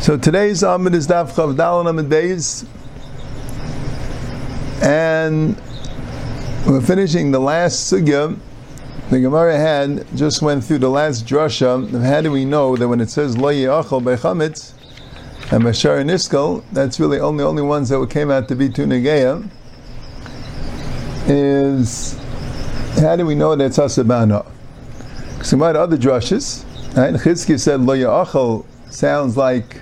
So today's Amud is Daf Chav Dalan Amud Beis, and we're finishing the last sugya. The Gemara had just went through the last drasha how do we know that when it says Lo Yeachol Bechamitz and Bashar that's really only only ones that came out to be Tunageya. Is how do we know that it's Asabana? We might other drushes, right? Chizki said Lo Yeachol sounds like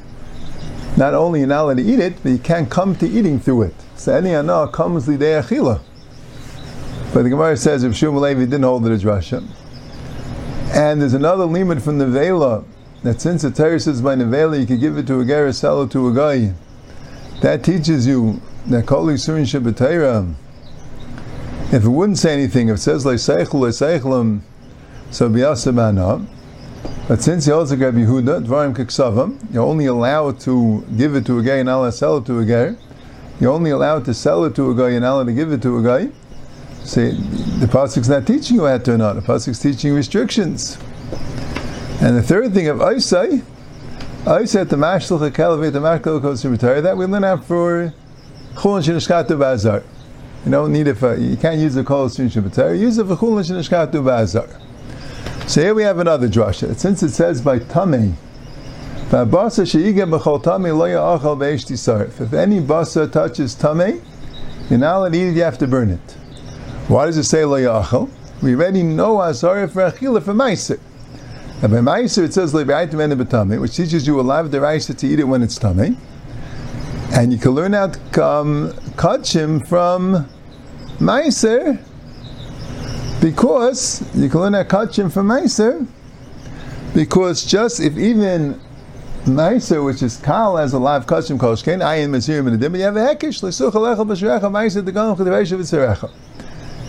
not only you're not allowed to eat it, but you can't come to eating through it. So any anah comes lidei achila. But the Gemara says if Shmuel Levi didn't hold it as Rasha. And there's another limit from the Vela that since the Torah says by Nevela you can give it to a or sell it to a guy. That teaches you that Kol Yisurin Shabbatayra. If it wouldn't say anything, if it says like Seichel Seichelim, so Biyasabana. But since you also got Yehuda, Dvarim you're only allowed to give it to a guy and Allah sell it to a guy. You're only allowed to sell it to a guy and Allah to give it to a guy. See, the pasuk's not teaching you how to or not. The pasuk's teaching restrictions. And the third thing of Isai, Isai the Mashlach Kalavit, the Mashlach that we learn out for Chulin Shinishkatu Bazar. You don't need it for, you can't use the Kol Shinishkatu use it for Chulin Shinishkatu Bazar. So here we have another drasha. Since it says by Tamei, if any basa touches tamei, you're not allowed to eat it, you have to burn it. Why does it say lo yachal? We already know asar for achila for meiser. And by meiser it says le'b'aitim which teaches you alive the raisa to eat it when it's tamei. And you can learn out um, kachim from meiser because you can learn a kachim from Meiser, because just if even Meiser, which is Kal, as a live kachim koshken, ayin mesirim and adim, you have a hekish, l'such alecha b'shrecha, Meiser, the gam chedivesha v'tzerecha.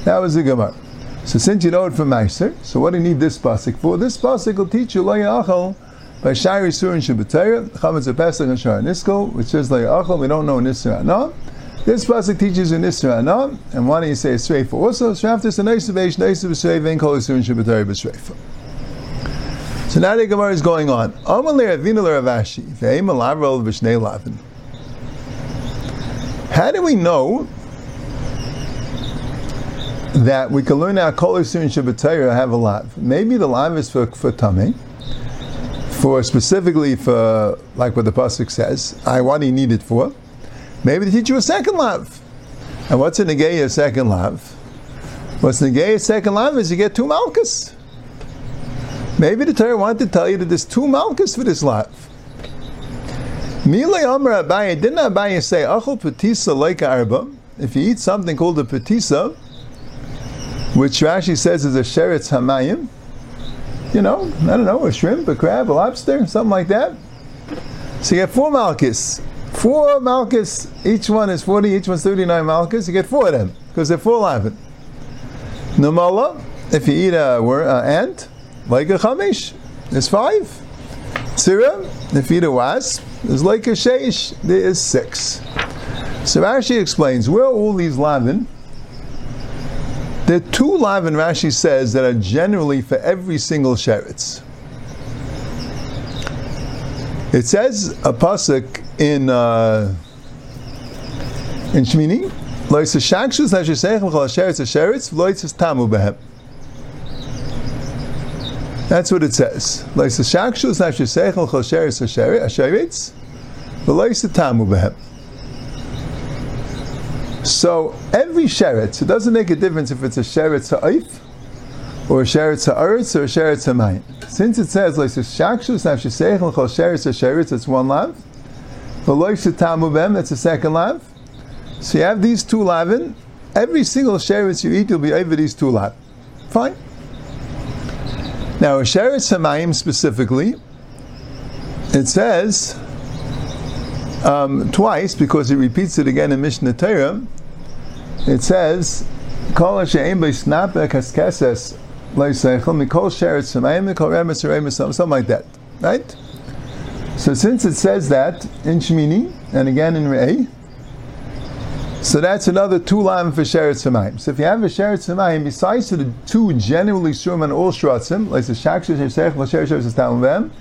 That was the Gemara. So since you know it from Meiser, so what do you need this pasuk for? This pasuk will teach you lo yachal by Shari Sur and Shabbatayra, Chametz Pesach and Shar Nisko, which says lo yachal, we don't know Nisra no. This pasuk teaches in Isra Anam, and why don't you say Sreifa also? Shraftis and Eisav Eish B'Sreifa and Kol and Shabbatari B'Sreifa. So now the Gemara is going on. Amalei Avina Ravashi Ve'im Alavral V'Shnei Lavin. How do we know that we can learn our Kol and Shabbatari have a lav? Maybe the lav is for for tummy. For specifically for like what the pasuk says, I what do you need it for? Maybe they teach you a second love. And what's a negay a second love? What's negay a second love is you get two malchus. Maybe the Torah wanted to tell you that there's two malchus for this love. Milay Amr Abaye, didn't Abaye say, Achol petisa like arba? If you eat something called a petisa, which Rashi says is a sheretz hamayim, you know, I don't know, a shrimp, a crab, a lobster, something like that. So you get four malchus. Four malchus, each one is 40, each one's 39 malchus, you get four of them, because they're full of it. Numala, if you eat a, a ant, like a chamish, there's five. Sira, if you eat a wasp, there's like a sheish, there is six. So Rashi explains, where all these lavin? There are two lavin, Rashi says, that are generally for every single sheretz. It says a pasuk in uh, in Shmini. That's what it says. So every sheretz, it doesn't make a difference if it's a sheretz ha'if or a sheretz ha'aretz or a sheretz ha'mayin. Since it says that's one lav. That's the second lav. So you have these two lavin. Every single sheretz you eat, you'll be over these two lav. Fine. Now a sheretz hamayim specifically, it says um, twice because it repeats it again in Mishnah Torah. It says, "Kol she'em b'snapek haskeses something like that, right? So since it says that in Shmini and again in Re'eh, So that's another two lam for Sheretz Hamayim. So if you have a Sheretz Hamayim, besides the two generally shum and all shratzim, like the Shakshir Shesech, Sheretz Sheretz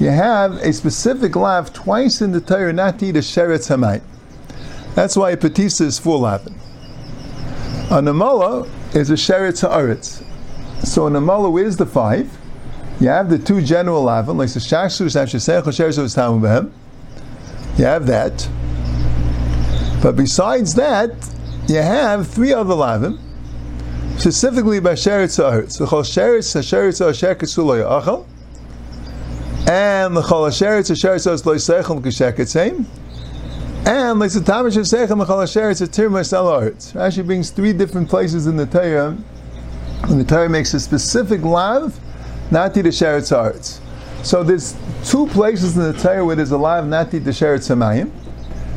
you have a specific lav twice in the Torah not to eat a Sheretz. That's why a Petisa is full lavin. A Namala is a Sheretz Haaretz. So a Namala, where's the five? You have the two general lavin, like the Shakshir Shesech, Sheretz Sheretz You have that. But besides that, you have three other lavim, specifically by sheretz ha'aretz. The chol sheretz ha'sheretz ha'sheretz lo ya'achal, and the chol ha'sheretz ha'sheretz ha'sheretz lo yisechel k'sheketzeim, and like the tamish ha'sechem the chol ha'sheretz ha'tir ma'sel ha'aretz. Rashi brings three different places in the Torah, and the Torah makes a specific lav, not to sheretz ha'aretz. So there's two places in the Torah where there's a lav not to the sheretz ha'mayim,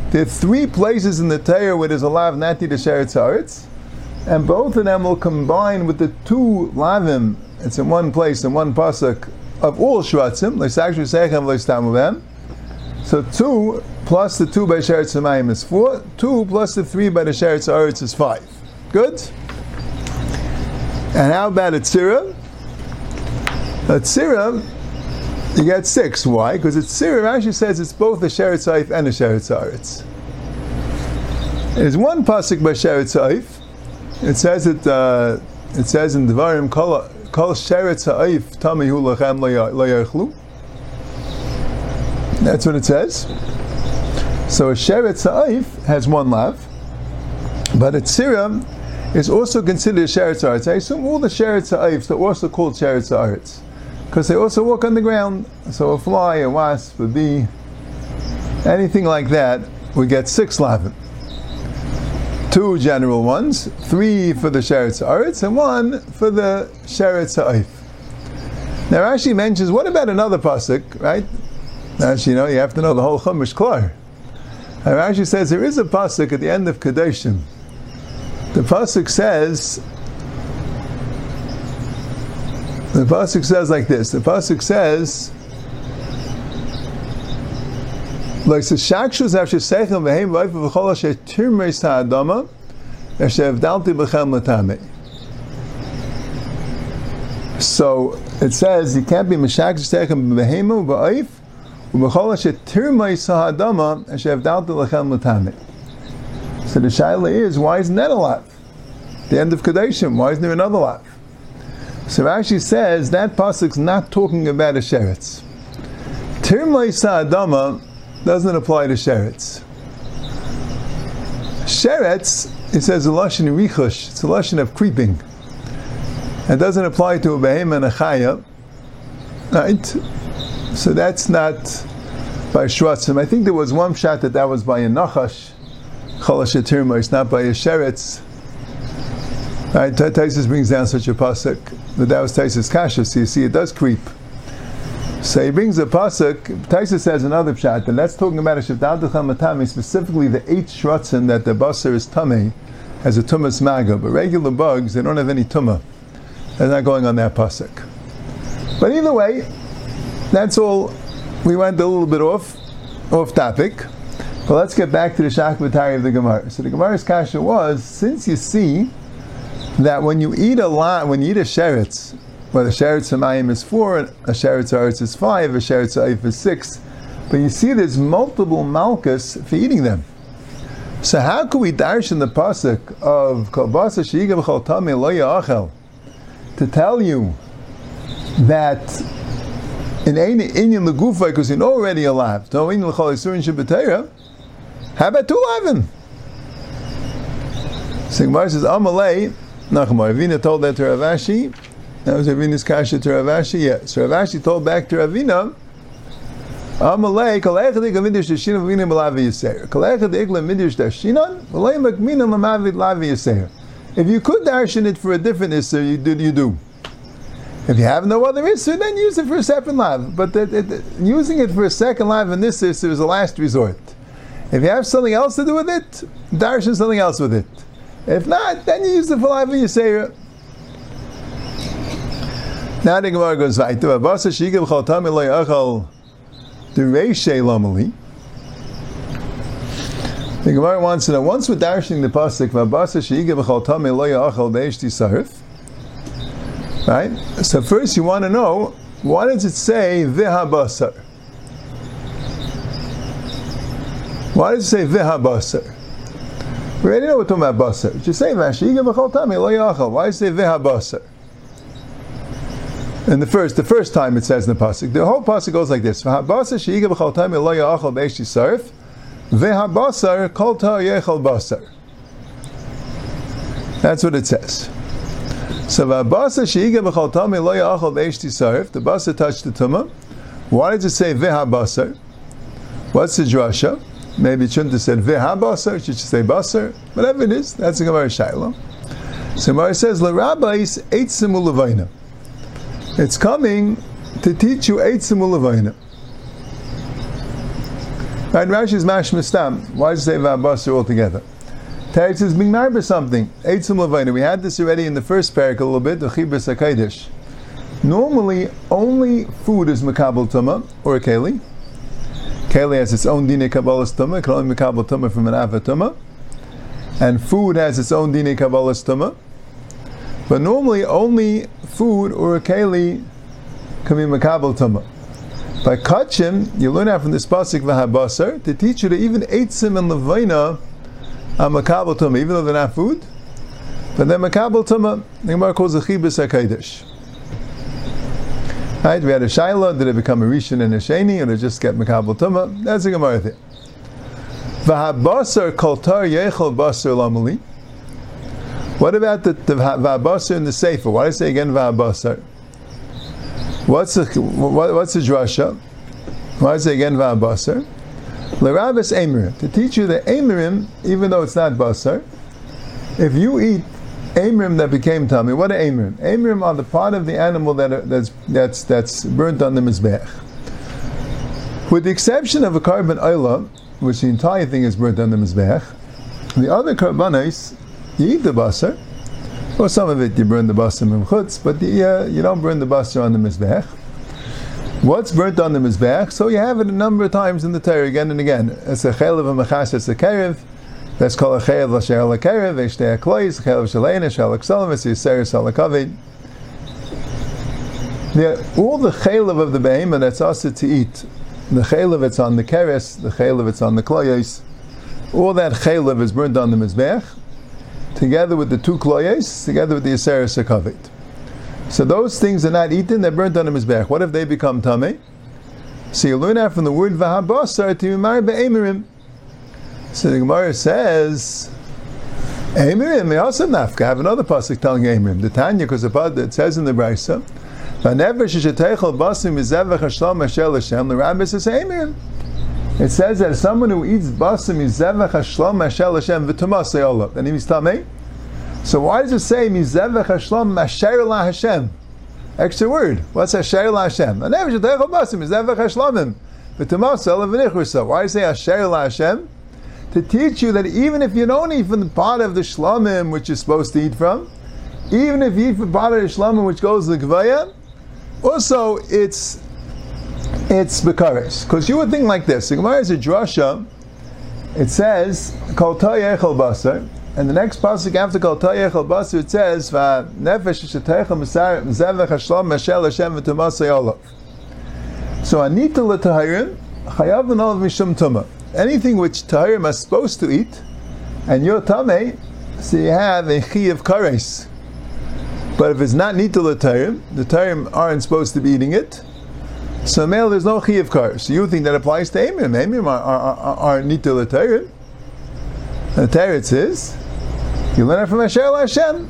there are three places in the Torah where there's a lav nati to sheretz haaretz, and both of them will combine with the two lavim. It's in one place in one pasuk of all shvatzim. So two plus the two by sheretz hamayim is four. Two plus the three by the sheretz haaretz is five. Good. And how about a tzira? A tzira you get six. Why? Because it's Sirah actually says it's both a Sheretz Saif and a Sheretz Aretz. There's one pasuk by Sheretz Saif. It says it. Uh, it says in Devarim Kol Kol Sheretz Saif Tamihu Lachem Lo That's what it says. So a Sheretz Saif has one lav, but a Tzira is also considered a Sheretz Aretz. I assume all the Sheretz Saifs are also called Sheretz Aretz because they also walk on the ground. So a fly, a wasp, a bee, anything like that, we get six lavin. Two general ones, three for the sheretz aretz, and one for the sheretz ha'if. Now Rashi mentions, what about another pasuk, right? Actually, you know, you have to know the whole Chumash klar. And Rashi says there is a pasuk at the end of Kadeshim. The pasuk says, the pasuk says like this. The pasuk says, like the shakshus after sechem v'heim v'ayf v'chol asher tirmeis ha'adama asher avdalti b'chem l'tamei. So it says you can't be mishaksh sechem v'heim v'ayf v'chol asher tirmeis ha'adama asher avdalti l'chem l'tamei. So the shaila is, why isn't that a lot? The end of Kadeshim, why isn't there another lot? So Rashi says that pasuk's not talking about a sheretz. Tirmai sa'adama doesn't apply to sheretz. Sheretz, it says a lashon richush. It's a lashon of creeping. It doesn't apply to a behem and a chaya, right? So that's not by shvatzim. I think there was one shot that that was by a nachash, chalash It's not by a sheretz. Right? Taisus brings down such a pasuk that that was Taisus kasha. So you see, it does creep. So he brings a pasuk. Taisus says another pshat, and that's talking about a shivdadacham matami, specifically the eight shratzin that the basar is tummy has a tumas maga, but regular bugs they don't have any tumah. They're not going on that pasuk. But either way, that's all. We went a little bit off, off topic. But let's get back to the Shakvatari of the Gemara. So the Gemara's kasha was, since you see that when you eat a lot, when you eat a sheretz, where the sheretz hamayim is four, a sheretz aretz is five, a sheretz aif is six, but you see there's multiple malchus for eating them. So how could we dash in the pasuk of kalbasa sheigam chal tami lo ya'achel to tell you that in any inyan legufa because you're already alive. No inyan l'chol isurin shabbatera. How about two eleven? So Gemara says Amalei Nachman. Ravina told that to Rav Ashi. That was Ravina's kasha to Rav Ashi. Yeah. So Rav Ashi told back to Ravina. Lavi yiseir. If you could darshan it for a different issue, you do. You do. If you have no other issue, then use it for a second live. But the, the, using it for a second live in this issue is a last resort. If you have something else to do with it, darshan something else with it. If not, then you use the falafel yisera. Uh, now the Gemara goes weiter. Avasa chaltam elay achal. The Gemara wants to know, once we're darshing the pasuk, v'abasa lo ya'achal be'eshti sarif, right? So first you want to know, why does it say v'habasar? Why does it say v'habasar? We already know we're talking about basar. Just say v'ashiga b'chol tamei lo ya'achal. Why say v'habasar? And the first, the first time it says in the pasuk, the whole pasuk goes like this: "V'habasar she'iga b'chol tamei lo ya'achal be'eshti sarif." Vehabasar kol yechal basar. That's what it says. So v'habasar sheiga b'chol tami lo yachal ve'eshti sarif. The basar touched the tumah. Why does it say vehabasar? What's the drasha? Maybe it shouldn't have said vehabasar. It should say basar. Whatever it is, that's a gemara shaila. So Gemara says l'rabbis eitzim u'levaina. It's coming to teach you eitzim u'levaina. Right, Rashi is mash mistam. Why does it say v'abasar altogether? Teretz is being married something. Eitzim levaina. We had this already in the first parak a little bit. The chibas hakaidish. Normally, only food is makabel tuma or a keli. Keli has its own dine kabbalas tuma. Can only tuma from an avatuma. And food has its own dine kabbalas tuma. But normally, only food or a keli can be makabel tuma. By kachim, you learn out from this pasuk v'habasar to teach you that even eitzim and levaina are makabel tuma, even though they're not food. But they're tuma. The Gemara calls a chibus hakaidish. Right? We had a shaila. Did it become a rishon and a sheni, or did it just get makabel tuma? That's a Gemara thing. V'habasar koltar yechol basar lamali. What about the, the v'habasar in the sefer? Why do I say again v'habasar? What's the what, what's the drasha? Why is it again va'abasar? L'rabis emirim to teach you that emirim, even though it's not basar, if you eat emirim that became tummy, what are emirim? Emirim are the part of the animal that are, that's that's that's burnt on the mizbech. With the exception of a carbon oila, which the entire thing is burnt on the mizbech, the other carbonates, you eat the basar, or some of it you burn the basar in but the, uh, you don't burn the basar on the mizbech. What's burnt on the mizbech? So you have it a number of times in the Torah again and again. It's a chaylev and machas, it's a kerev. That's called a chaylev l'sher la kerev, v'shtei aklois, chaylev shalein, shal aksalim, it's yiser salakavid. All the chaylev of the behemoth that's also to eat, the chaylev it's on the keres, the chaylev it's on the kloyes, all that chaylev is burnt on the mizbech, together with the two kloyes, together with the Yisera Sakavit. So those things are not eaten, they're burnt on the Mizbech. What if they become Tameh? So you learn out from the word Vahabasar to Yimar Be'emirim. So the Gemara says, Emirim, they also nafka. I have another pasuk telling Emirim. The Tanya, because it says in the Brisa, the rabbi says Emirim. It says that someone who eats basim mizevach hashlam hashel Hashem v'tumas se'olav. And he's tamei. So why does it say mizevach hashlam masher la Hashem? Extra word. What's asher la Hashem? And never sheteichel basim mizevach hashlamim v'tumas se'olav v'nichrusa. Why does it say asher la Hashem? To teach you that even if you don't eat from the part of the shlamim which you're supposed to eat from, even if you eat from part of the shlamim which goes to the gvaya, also it's it's bekaris. Because you would think like this. The Gemara is a drasha. It says kol echel basar, and the next pasuk after kol echel basar it says va nefesh sheteichel mezevech hashlam Hashem v'tumasay olav. So anita l'tahirim chayav v'nolav mishum tumah. Anything which tahirim are supposed to eat, and you're so you have a chi of kares. But if it's not nita l'tahirim, the tahirim aren't supposed to be eating it. So male, there's no chiyav kar. So you think that applies to Amim. Amim are, are, are, are nita l'tayrim. The Torah says, you learn it from Hashem Hashem,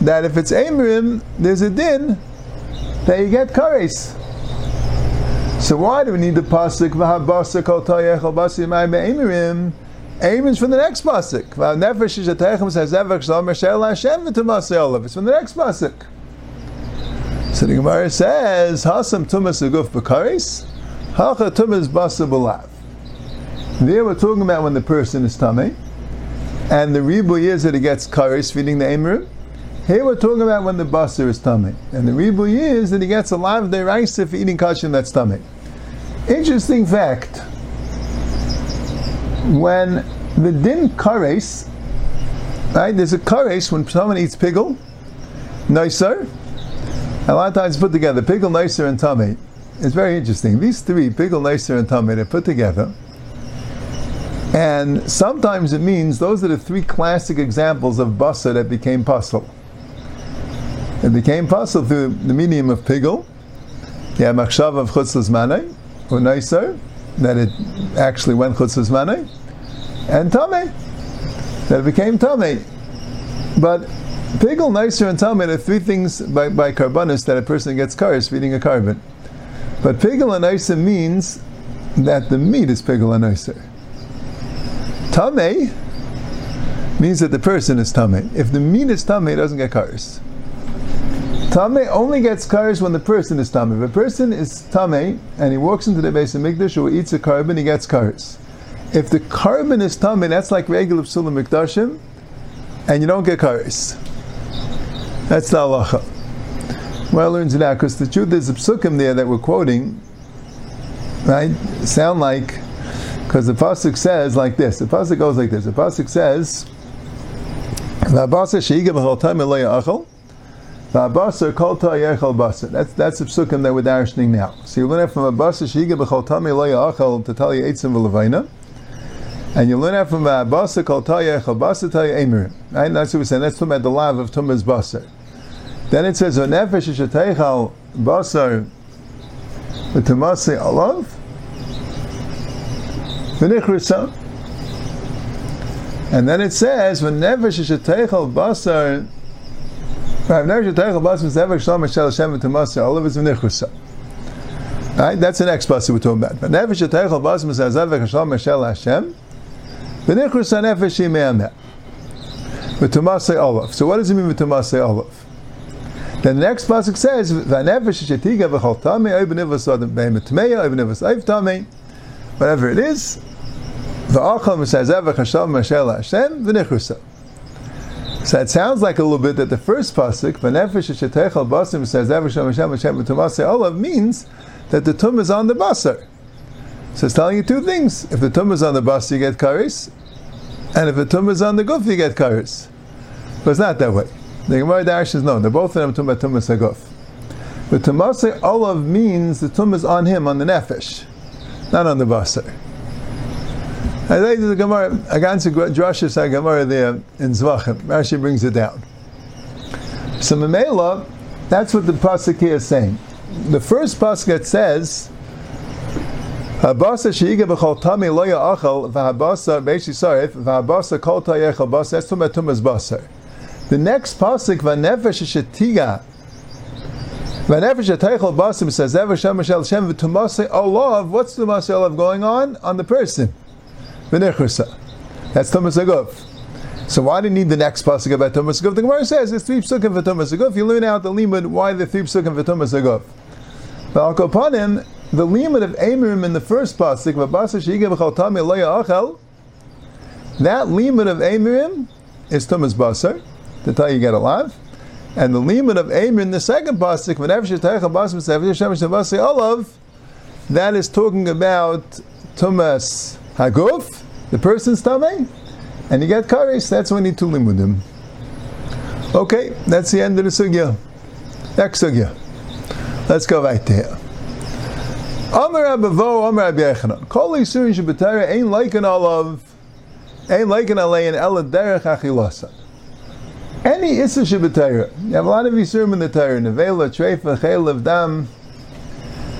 that if it's Amim, there's a din that you get kares. So why do we need the pasuk v'habasa kol tayechal basi mai be'emirim? Amirim's from the next pasuk. V'nefesh shetechem says evach shalom Hashem v'tumas olav. It's from the next pasuk. So the Gemara says, Hasam tumas aguf b'karis, hacha tumas basa b'lav. There we're talking about when the person is tummy, and the ribu is that he gets karis feeding the emirim. Here we're talking about when the basar is tummy, and the ribu is that he gets a lot of deraisa for eating kashin that tummy. Interesting fact: when The din kares, right? There's a kares when someone eats pigel, nicer. A lot of times put together, pigel, nicer, and tummy. It's very interesting. These three, pigel, nicer, and tummy, they're put together. And sometimes it means those are the three classic examples of basa that became puzzle. It became possible through the medium of pigel. Yeah, machshav of chutzlas manay, or nicer, that it actually went chutzlas manay, and tummy, that it became tummy. But pigel, nicer, and tummy are three things by, by carbonis that a person gets karis feeding a carbon. But pigel and nicer means that the meat is pigel and nicer. Tame means that the person is tame. If the meat is tame, it doesn't get karis. Tame only gets karis when the person is tame. If a person is tame and he walks into the base of Mikdash or eats a carbon, he gets karis. If the carbon is tame, that's like regular psulim mikdashim, and you don't get karis. That's the halacha. Well, learns it out because the truth is the psukim there that we're quoting, right, sound like because the pasuk says like this. The pasuk goes like this. The pasuk says, "V'abasa sheiga b'chol time achol." V'abasa kol ta'yechol basa. That's that's the psukim that we're darshening now. So you learn it from abasa sheiga b'chol achol to tell you eitzim v'levayna. And you learn that from Basa called Tayechal Basa Taya Emirim. Right? That's what we're saying. That's talking about the lav of Tumas Basar. Then it says, Nefesh Shateichal Basar V'Tumasi Alav v'nichrisa. And then it says, whenever shesheteichel basar, Right? That's the next basar we're talking about. But Whenever shesheteichel basar, whenever shalom Hashem, v'nichrisa nefesh yime'ameh. V'tamasa olav. So what does it mean v'tamasa olav? Then the next pasuk says, "V'nefesh shetiga v'chol tamei oy b'nivas adam be'emet tmeya oy b'nivas oiv tamei." Whatever it is, V'achal m'sazevach Hashem mashel Hashem v'nichrusa. So it sounds like a little bit that the first pasuk, "V'nefesh shetechal basim m'sazevach Hashem Hashem v'tumase olav" means that the tum is on the basar. So it's telling you two things: if the tum is on the basar, you get karis, and if the tum is on the guf, you get karis. But it's not that way. The Gemara Dash is known. They're both of them tum tumas guf. But tumase olav means the tum is on him, on the nefesh, not on the basar. I think the Gemara, I got into Drashis Gemara there in Zvachim. Rashi brings it down. So Mamela, that's what the pasuk here is saying. The first pasuk says, "Habasa sheiga b'chol tami lo ya'achal v'habasa beishi sarif v'habasa kol ta'yechal basa." That's about tumas basar. The next pasuk v'nefesh shetiga v'nefesh shetaychal basim says ever shem shel shem v'tumase olav. What's the olav going on on the person? V'nechrusa. That's Thomas Aguf. So why do you need the next pasuk about Thomas Aguf? The Gemara says there's three psukim for Thomas Aguf. You learn out the limud why the three psukim for Thomas Aguf. But upon him. The limud of Amirim in the first pasuk, V'basa she'iga b'chal tami lo ya'achel, that limud of Amirim is Thomas Basar, to tell you get a lot. And the limud of Amir in the second pasuk, V'nev she'taycha basar she'basi olav, that is talking about Thomas Haguf, the person's tummy, and you get kares, that's when you need to limudim. Okay, that's the end of the sugya. Next sugya. Let's go right there. Amar Abavo, Amar Abiyechana. Kol Yisurin Shabbatara ain't like an olive, ain't like an alayin, ela derech achilasa. Any Issa Shabbatara, you have a lot of Yisurim in the Torah, Nevela, Treifa, Chaylev, Dam,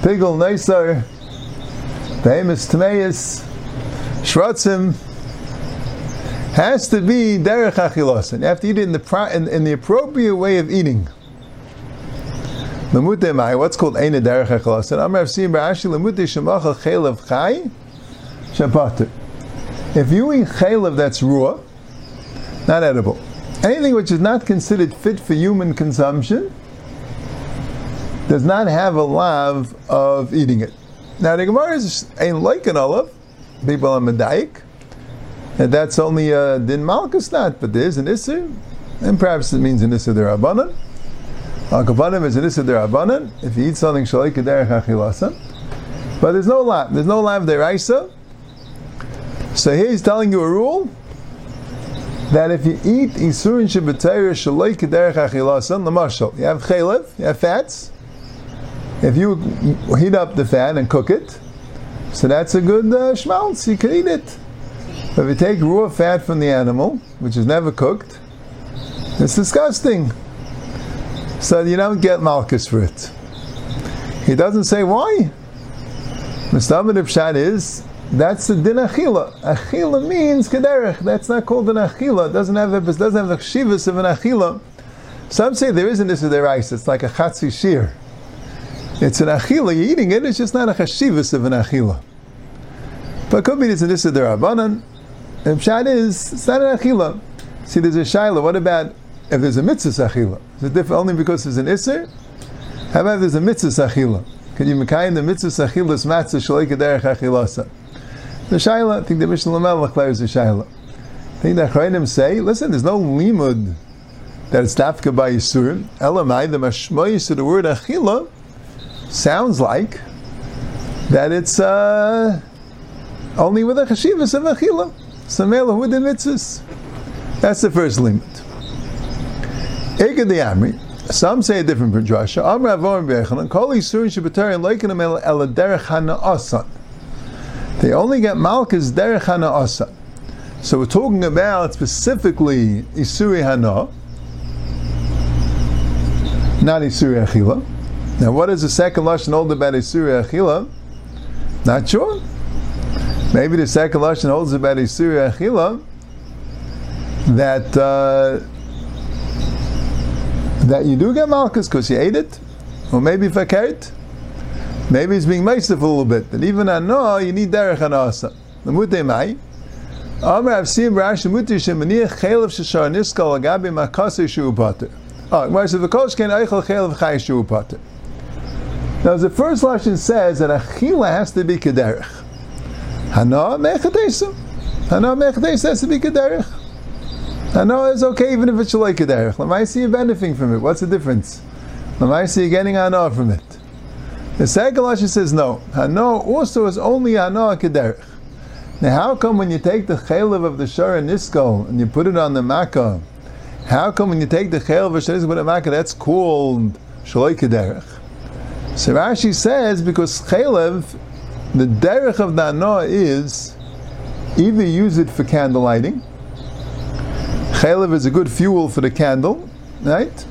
Pigel, Neisar, famous Tmeis, Shratzim has to be derech achilas, you have to eat it in the, pro- in, in the appropriate way of eating. What's called Eina Derech Achilas? And Amar Sim Ba'ashi Lemute Shemacha Chaylev Chai Shapater. If you eat chaylev that's raw, not edible, anything which is not considered fit for human consumption does not have a lav of eating it. Now the Gemara is ain't like an olive, people are medayik, and that's only a uh, din malchus not, but there's an isser, and perhaps it means an isser derabanan. Al kabanim is an isser derabanan. If you eat something shalik derech achilasa, but there's no lav. There's no lav deraisa. So here he's telling you a rule that if you eat isurin shebetayr shaloi kederech The l'mashal, you have chaylev, you have fats. If you heat up the fat and cook it, so that's a good uh, schmaltz. You can eat it. But if you take raw fat from the animal, which is never cooked, it's disgusting. So you don't get malchus for it. He doesn't say why. Mustafa Pshat is that's the din achila. Achila means kederech. That's not called an achila. It doesn't have it doesn't have the shivas of an achila. Some say there isn't this their ice. It's like a chatzi shir. It's an achila. You're eating it. It's just not a chashivas of an achila. But could be it's an issa derabanan. And pshat is it's not an achila. See, there's a shaila. What about if there's a mitzvah achila? Is it different only because there's an isser? How about if there's a mitzvah achila? Can you make the mitzvah achilas matzah shalei kederech achilasa? The Shaila, I think the Mishnah Lamel declares the Shaila. I think the Achrayim say, listen, there's no limud that it's dafka by Yisurim. Elamai, the mashmoyis to the word achila sounds like that it's uh, only with a chashivas of achila. Samela with the mitzvahs. That's the first limit. Eged the Amri. Some say a different drasha. Amr Avorim Bechanan. Kol Yisurim Shabbatarian Leikin El Eladerech Hana'asan. They only get Malchus Derech Hana So we're talking about specifically Isuri Hana, not Isuri Achila. Now, what is the second Lashon hold about Isuri Achila? Not sure. Maybe the second Lashon holds about Isuri Achila that uh, that you do get Malchus because you ate it, or maybe Fakert. Maybe he's being nice a little bit. That even I know you need derech anasa. Lemute mai. Amr Avsim Rashi Mutir Shemaniach Chaylev Shashar Niskal Agabi Makase Shu Pater. Oh, whereas if the Kosh Eichel Chaylev Chay Shu Pater. Now, the first lesson says that Achila has to be Kederech. Hana Mechadesa. Hana Mechadesa has to be Kederech. Hana is okay even if it's Shalai Kederech. Lamaisi you're benefiting from it. What's the difference? Lamaisi you're getting Hana from it. The second Lashon says no. Hano also is only Hano Kederich. Now, how come when you take the chaylev of the Shara Nisko and you put it on the Makkah, how come when you take the chaylev of the Shara Nisko and you put it on the Makkah, that's called Shaloi Kederich? So Rashi says because chaylev, the derech of Hano is either use it for candle lighting. Chaylev is a good fuel for the candle, right?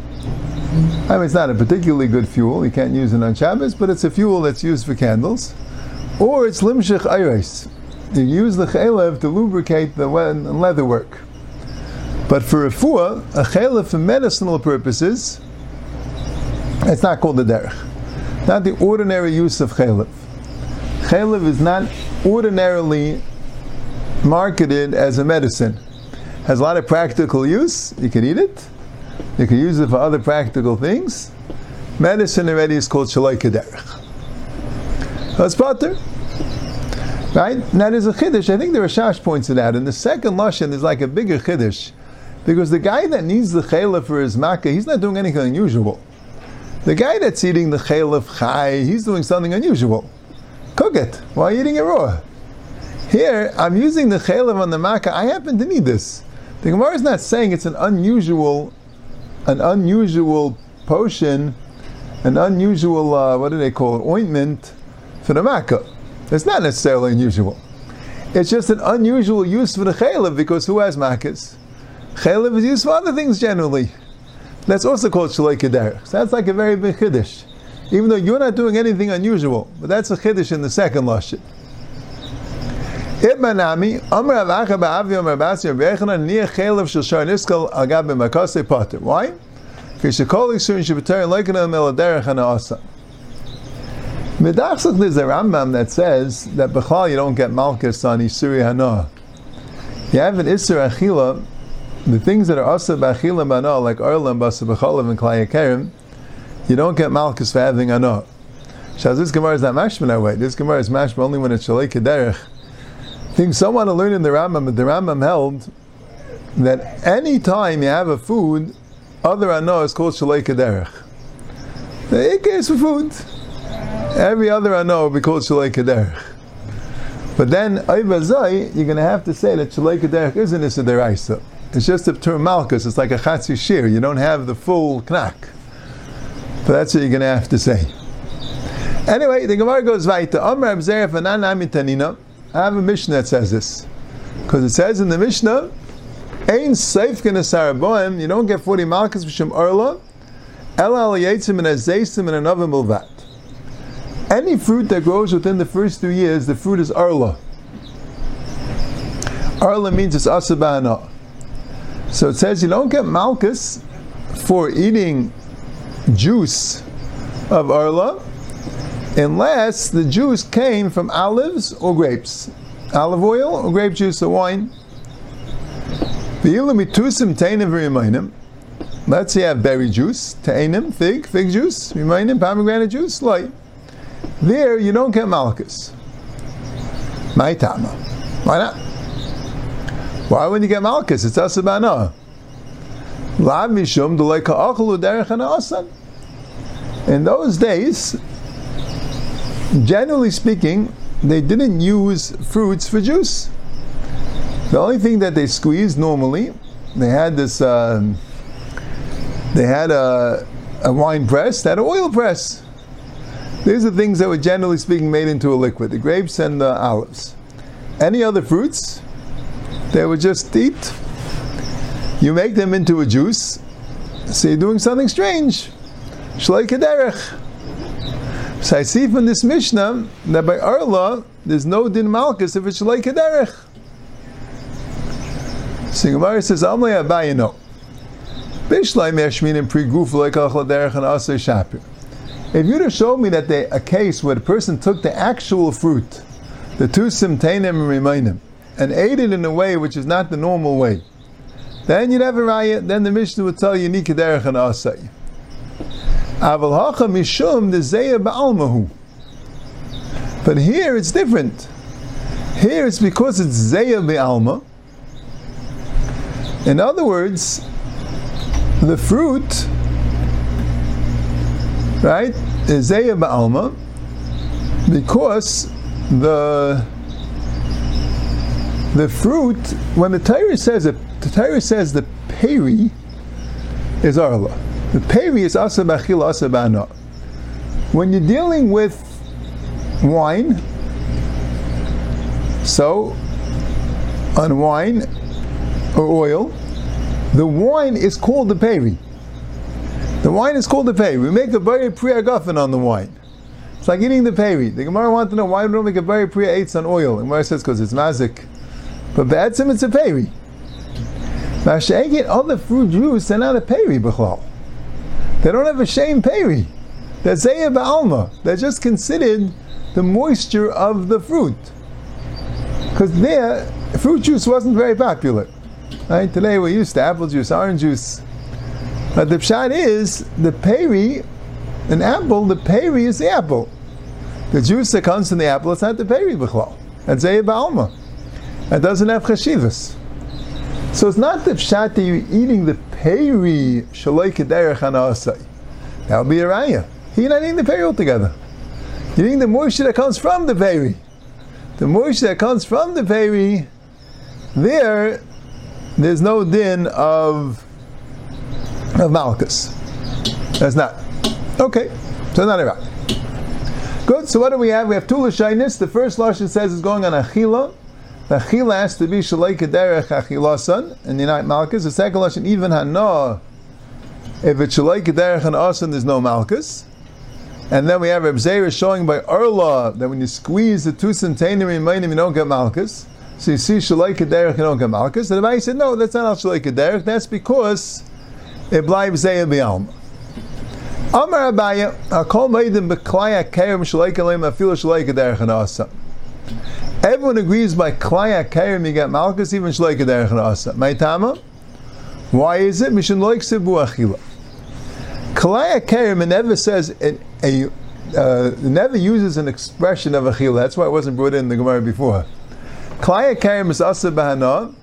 I mean, it's not a particularly good fuel. You can't use it on Shabbos, but it's a fuel that's used for candles. Or it's limshich ayres. You use the chaylev to lubricate the leather work. But for refuah, a chaylev for medicinal purposes, it's not called a derech. Not the ordinary use of chaylev. Chaylev is not ordinarily marketed as a medicine. Has a lot of practical use. You can eat it you can use it for other practical things. Medicine already is called shaloi kederech. That's butter. Right? That is a chiddush. I think the Rashash points it out. In the second lashon, there's like a bigger chiddush. Because the guy that needs the chayla for his makkah, he's not doing anything unusual. The guy that's eating the chayla chai, he's doing something unusual. Cook it while eating it raw. Here, I'm using the chaylev on the makkah. I happen to need this. The Gemara is not saying it's an unusual an unusual potion, an unusual, uh, what do they call it, ointment for the makkah. It's not necessarily unusual. It's just an unusual use for the chaylev because who has makkahs? Chaylev is used for other things generally. That's also called shalei kederech. So that's like a very big chiddush. Even though you're not doing anything unusual, but that's a chiddush in the second lashon. Ibmanami, Amr Avacha Ba'avi Amr Basi Rabbi Nia Chelev Shel Niskal Agab B'Makase Pater. Why? Because Shekol Yisurin Shabbatari Leikanam Eladerech Hana Asa. Medachsach there's a Rambam that says that Bechal you don't get Malchus on Isuri Hana. You have an Isur Achila, the things that are Asa B'Achila Bana, like Arlam, Basa B'Chalav, and Klayakerim, you don't get Malchus for having Hana. Shaz, this Gemara is not mashma that way. This Gemara is mashma only when it's Shalei Kederech think someone to learn in the Rambam, but the Rambam held that any time you have a food, other ano is called shalei kederech. The ikka is for food. Every other ano will be called shalei kederech. But then, you're going to have to say that Shalei Kaderech isn't Issa Deraisa. It's just a term Malkus. It's like a Chatzi Shir. You don't have the full knack. But that's what you're going to have to say. Anyway, the Gemara goes weiter. Amr Abzeref Tanina. I have a Mishnah that says this. Because it says in the Mishnah, Ein Seif Boim, you don't get 40 Malkus V'Shem Arla, Ela Al Yetzim and Azeisim and Anavim Bilvat. Any fruit that grows within the first two years, the fruit is Arla. Arla means it's Asabana. So it says you don't get Malkus for eating juice of Arla unless the juice came from olives or grapes. Olive oil or grape juice or wine. Let's say you have berry juice, tainim, fig, fig juice, remainim, pomegranate juice, light. There you don't get malchus. My tama. Why not? Why wouldn't you get malchus? It's asabana. In those days, generally speaking, they didn't use fruits for juice. The only thing that they squeezed normally, they had this, uh, they had a, a wine press, they had an oil press. These are things that were generally speaking made into a liquid, the grapes and the olives. Any other fruits, they were just eat. You make them into a juice, so you're doing something strange. Shloi kederech. So I see from this Mishnah that by Arla, there's no din malchus if it's like derech. So Gemara says, Amle Abaye no. Bishlai derech and Asay Shapir. If you'd have shown me that they, a case where the person took the actual fruit, the two simtainim and remainim, and ate it in a way which is not the normal way, then you'd have a riot, then the Mishnah would tell you Nikederech and Asay. Aval hacha mishum ba'almahu. But here it's different. Here it's because it's zeya be'alma. In other words, the fruit, right, is zeya ba'alma because the the fruit, when the Torah says it, the Torah says the peri is arla. The peri is asa bachil asa bana. When you're dealing with wine, so on wine or oil, the wine is called the peri. The wine is called the peri. We make a very priya guffin on the wine. It's like eating the peri. The Gemara wants to know why we don't make a very priya eights on oil. The Gemara says because it's mazik. But be'etzim it's a peri. Get other fruit juice, they're not a peri b'chlal. They don't have a shame peri. They're Zayah Ba'alma. They're just considered the moisture of the fruit. Because there, fruit juice wasn't very popular. Right? Today we're used to apple juice, orange juice. But the pshat is, the peri, an apple, the peri is the apple. The juice that comes from the apple, it's not the peri b'chlal. That's Zayah Ba'alma. It doesn't have chashivas. So it's not the pshat that you're eating the peri shaloi kederech anasai. That would be a raya. You're not eating the peri altogether. You're eating the moisture that comes from the peri. The moisture that comes from the peri, there, there's no din of of malchus. That's not. Okay, so not a raya. Good. So what do we have? We have two lashinis. The first lashon says is going on achila. The achila has to be shalei kederech achilasan in the night malchus. The second lashon even hana. If it's shalei kederech and asan, there's no malchus. And then we have Reb Zera showing by Erla that when you squeeze the two centenary remaining, you don't get malchus. So you see shalei kederech, you don't get malchus. And the Rebbe said, no, that's not al shalei kederech. That's because it blives zeya b'alma. Amar Abaya, Akol Meidim B'Klaya Kerem Shalei Kalem Afilu Shalei Kederech and Asan. Everyone agrees by Klaya Kairim you get Malchus, even Shloike Derech Asa. Maitama? Why is it? Mishin Loik Sibu Achila. Klaya Kairim never says a, a uh, never uses an expression of Achila. That's why it wasn't brought in the Gemara before. Klaya Kairim is Asa Bahana,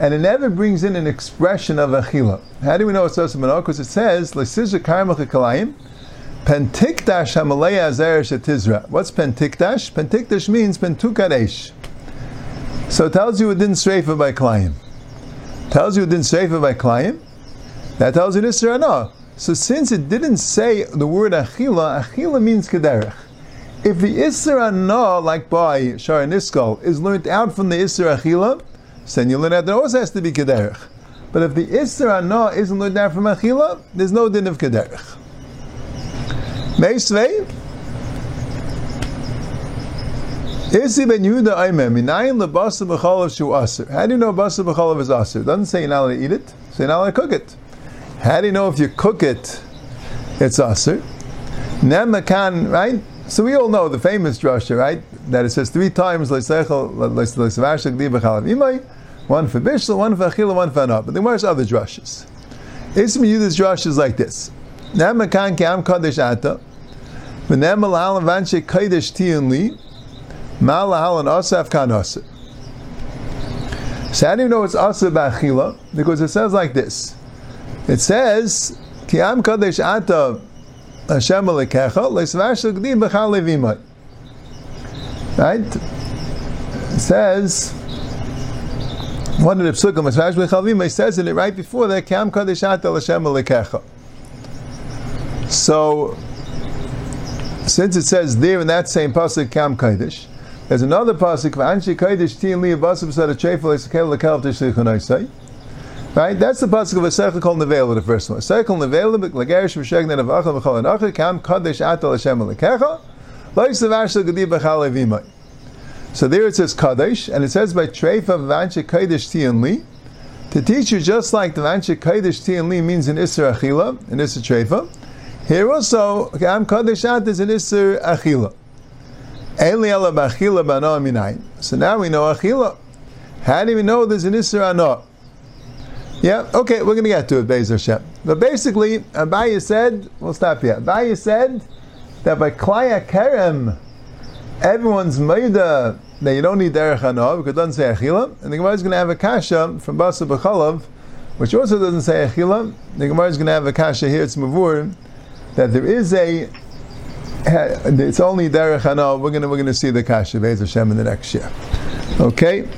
and it never brings in an expression of Achila. How do we know it's Asa Bahana? Because it says, Lesizha Karim Kalayim, Pentikdash Hamalaya Azer Shetizra. What's Pentikdash? Pentikdash means Pentukadesh. So it tells you it didn't strafe by Klayim. Tells you it didn't strafe by Klayim. That tells you this or no. So since it didn't say the word Achila, Achila means Kederech. If the Isra Na, like by Shara Niskal, is learned out from the Isra Achila, then you learn that there also has to be Kederech. But if the Isra Na isn't learned out from Achila, there's no din of Kederech. Meisvei, Isi ben Yehuda Aimem, Minayin lebasa b'chalav shu aser. How do you know basa b'chalav is aser? It doesn't say you're not allowed to eat it, so you're not allowed to cook it. How do you know if you cook it, it's aser? Nemakan, right? So we all know the famous drasha, right? That it says three times, one for bishla, one for achila, one for anah. But there are other drashas. Ism Yehuda's drasha is like this. Nemakan kam kadesh ata, v'nem alahal vanche kadesh tiyun li, mal lahal an asaf kan asa. So how do you know it's asa ba'achila? Because it says like this. It says, Ki am kadesh ata Hashem alekecha leisvash l'gdim b'chal. Right? It says, one of the psukim, leisvash b'chal levimai, says in it right before that, Ki am kadesh ata Hashem alekecha. So, since it says there in that same pasuk, Kam Kaidish, there's another pasuk, V'anshi Kaidish Tin Li Abasim Sada Chefel Esakel Lekel Tishlichonai Right? That's the pasuk of a seichel called nevela, the first one. Seichel nevela, legerish v'shegnet of achal v'chol anachar, kam kadesh atal Hashem alekecha, lois levash l'gadi b'chal evimai. So there it says kadesh, and it says by treifa v'vanche kadesh tiyan li, to teach you just like the vanche kadesh tiyan li means in isra achila, in isra treifa, here also, kam kadesh at is in isra achila. So now we know achila. How do we know there's an isra anah? Yeah, okay, we're going to get to it, Bezer Hashem. But basically, Abaye said, we'll stop here. Abaye said that by Klaya Kerem, everyone's Maida, that you don't need Derech Hanov, because it doesn't say Achila, and the Gemara is going to have a Kasha from Basa B'chalav, which also doesn't say Achila. The Gemara is going to have a Kasha here, it's Mavur, that there is a it's only Derech Hanov. We're to we're to see the Kasha Hashem in the next year. Okay.